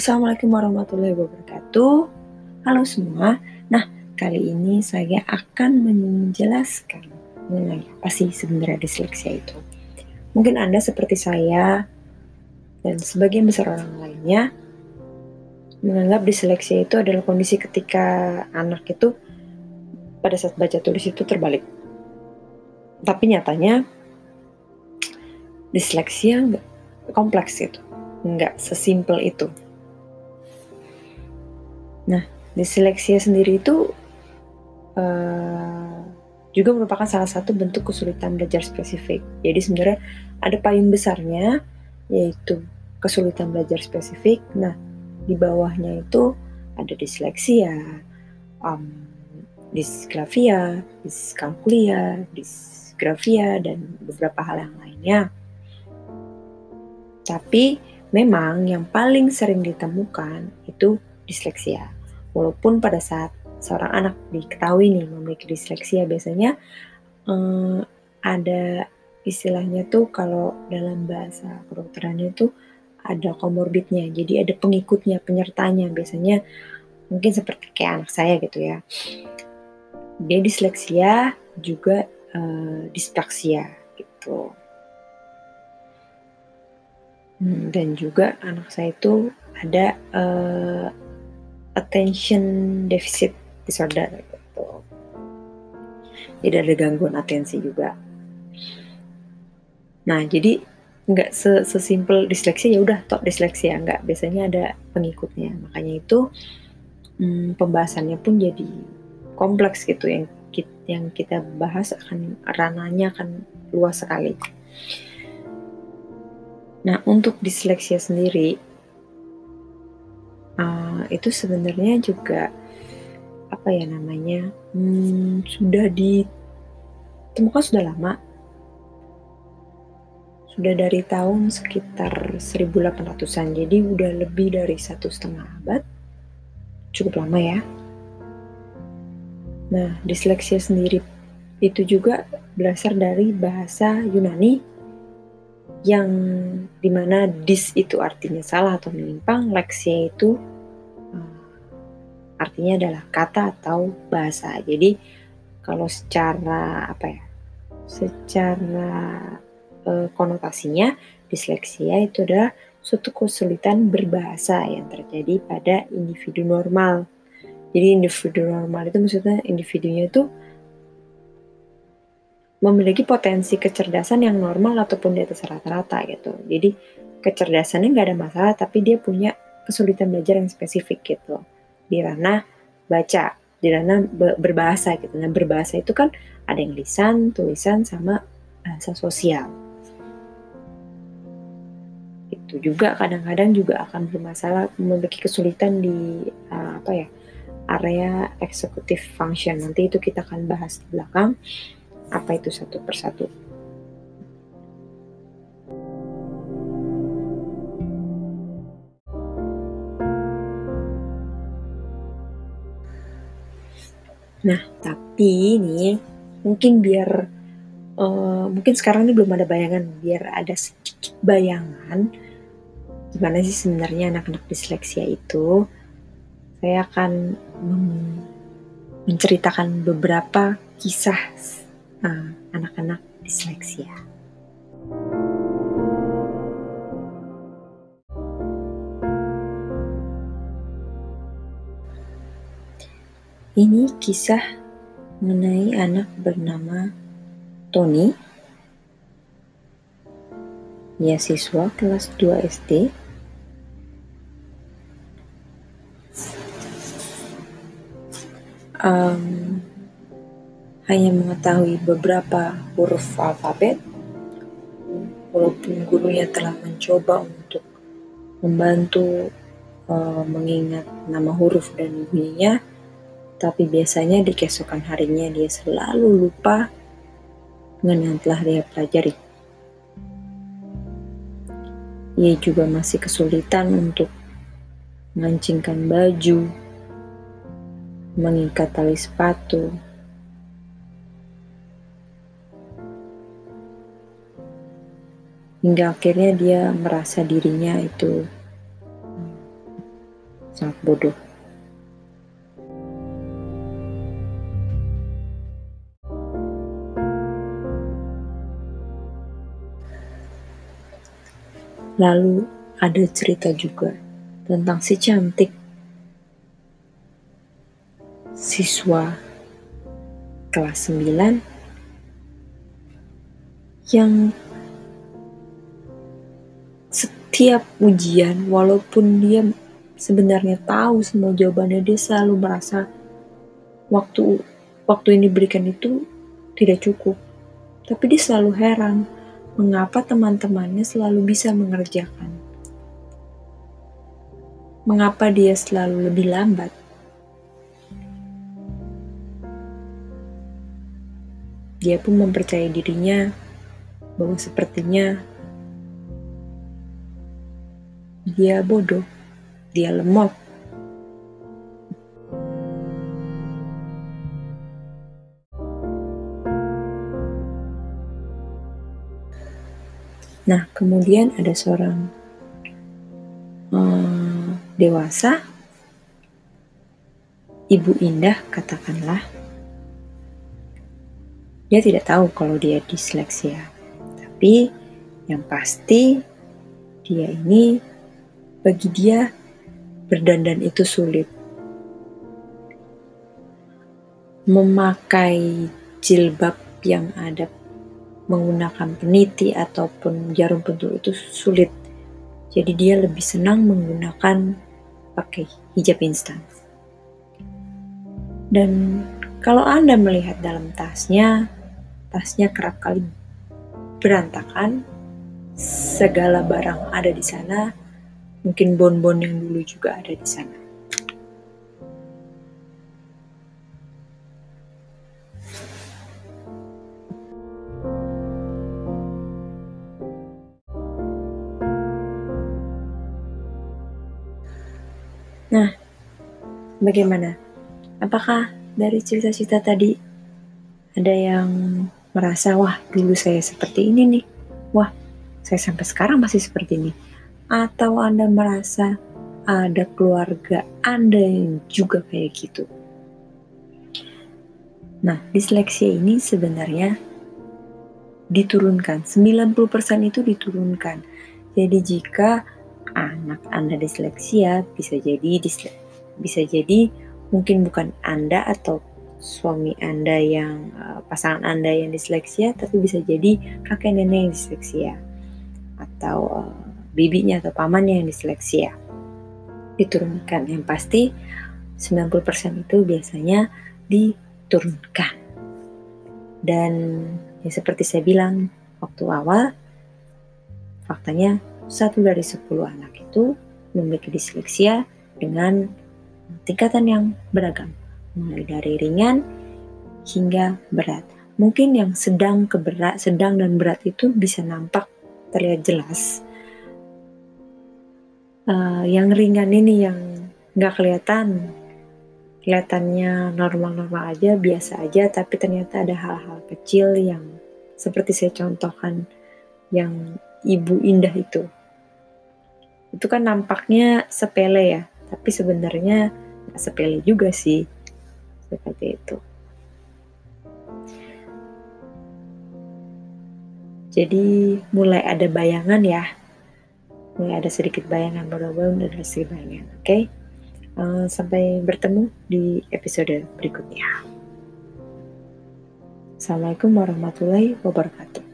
Assalamualaikum warahmatullahi wabarakatuh. Halo semua. Nah, kali ini saya akan menjelaskan mengenai apa sih sebenarnya disleksia itu. Mungkin Anda seperti saya dan sebagian besar orang lainnya menganggap disleksia itu adalah kondisi ketika anak itu pada saat baca tulis itu terbalik. Tapi nyatanya disleksia kompleks itu, nggak sesimpel itu. Nah, disleksia sendiri itu uh, juga merupakan salah satu bentuk kesulitan belajar spesifik. Jadi sebenarnya ada payung besarnya yaitu kesulitan belajar spesifik. Nah, di bawahnya itu ada disleksia, um, disgrafia, diskalkulia, disgrafia, dan beberapa hal yang lainnya. Tapi memang yang paling sering ditemukan itu disleksia. Walaupun pada saat seorang anak diketahui nih memiliki disleksia biasanya um, ada istilahnya tuh kalau dalam bahasa kedokterannya tuh ada komorbidnya, jadi ada pengikutnya, penyertanya. Biasanya mungkin seperti kayak anak saya gitu ya. Dia disleksia juga uh, dispraksia gitu. Hmm, dan juga anak saya itu ada uh, attention deficit disorder gitu. Jadi ada gangguan atensi juga. Nah, jadi nggak sesimpel disleksia ya udah tok disleksia nggak biasanya ada pengikutnya makanya itu hmm, pembahasannya pun jadi kompleks gitu yang kita, yang kita bahas akan rananya akan luas sekali. Nah untuk disleksia sendiri itu sebenarnya juga apa ya namanya hmm, sudah ditemukan sudah lama sudah dari tahun sekitar 1800-an, jadi udah lebih dari satu setengah abad. Cukup lama ya. Nah, disleksia sendiri itu juga berasal dari bahasa Yunani yang di mana dis itu artinya salah atau menyimpang, leksia itu artinya adalah kata atau bahasa. Jadi kalau secara apa ya? Secara e, konotasinya disleksia itu adalah suatu kesulitan berbahasa yang terjadi pada individu normal. Jadi individu normal itu maksudnya individunya itu memiliki potensi kecerdasan yang normal ataupun di atas rata-rata gitu. Jadi kecerdasannya nggak ada masalah, tapi dia punya kesulitan belajar yang spesifik gitu di ranah baca, di ranah berbahasa gitu. Nah berbahasa itu kan ada yang lisan, tulisan, sama bahasa sosial. Itu juga kadang-kadang juga akan bermasalah memiliki kesulitan di uh, apa ya area eksekutif function. Nanti itu kita akan bahas di belakang apa itu satu persatu Nah, tapi ini mungkin biar uh, mungkin sekarang ini belum ada bayangan, biar ada sedikit bayangan gimana sih sebenarnya anak-anak disleksia itu saya akan menceritakan beberapa kisah eh, anak-anak uh, disleksia. Ini kisah mengenai anak bernama Tony. Ia siswa kelas 2 SD um, hanya mengetahui beberapa huruf alfabet, walaupun gurunya telah mencoba untuk membantu uh, mengingat nama huruf dan bunyinya, tapi biasanya di keesokan harinya dia selalu lupa dengan yang telah dia pelajari. Ia juga masih kesulitan untuk mengancingkan baju, mengikat tali sepatu. Hingga akhirnya dia merasa dirinya itu sangat bodoh. Lalu ada cerita juga tentang si cantik. Siswa kelas 9 yang setiap ujian walaupun dia sebenarnya tahu semua jawabannya dia selalu merasa waktu waktu yang diberikan itu tidak cukup. Tapi dia selalu heran mengapa teman-temannya selalu bisa mengerjakan. Mengapa dia selalu lebih lambat? Dia pun mempercayai dirinya bahwa sepertinya dia bodoh, dia lemot, Nah, kemudian ada seorang um, dewasa, ibu indah, katakanlah, dia tidak tahu kalau dia disleksia, tapi yang pasti dia ini bagi dia berdandan itu sulit. Memakai jilbab yang ada menggunakan peniti ataupun jarum pentul itu sulit. Jadi dia lebih senang menggunakan pakai hijab instan. Dan kalau Anda melihat dalam tasnya, tasnya kerap kali berantakan, segala barang ada di sana, mungkin bon-bon yang dulu juga ada di sana. Nah, bagaimana? Apakah dari cerita-cerita tadi ada yang merasa, wah dulu saya seperti ini nih, wah saya sampai sekarang masih seperti ini. Atau Anda merasa ada keluarga Anda yang juga kayak gitu. Nah, disleksia ini sebenarnya diturunkan, 90% itu diturunkan. Jadi jika anak Anda disleksia bisa jadi disle bisa jadi mungkin bukan Anda atau suami Anda yang uh, pasangan Anda yang disleksia tapi bisa jadi kakek nenek yang disleksia atau uh, bibinya atau pamannya yang disleksia. Diturunkan. Yang pasti 90% itu biasanya diturunkan. Dan ya seperti saya bilang waktu awal faktanya satu dari sepuluh anak itu memiliki disleksia dengan tingkatan yang beragam, mulai dari ringan hingga berat. Mungkin yang sedang ke berat, sedang dan berat itu bisa nampak terlihat jelas. Uh, yang ringan ini yang nggak kelihatan, kelihatannya normal-normal aja, biasa aja, tapi ternyata ada hal-hal kecil yang seperti saya contohkan yang ibu indah itu itu kan nampaknya sepele ya, tapi sebenarnya nggak sepele juga sih, seperti itu. Jadi mulai ada bayangan ya, mulai ada sedikit bayangan, mudah-mudahan ada sedikit bayangan, oke? Okay? Uh, eh, sampai bertemu di episode berikutnya. Assalamualaikum warahmatullahi wabarakatuh.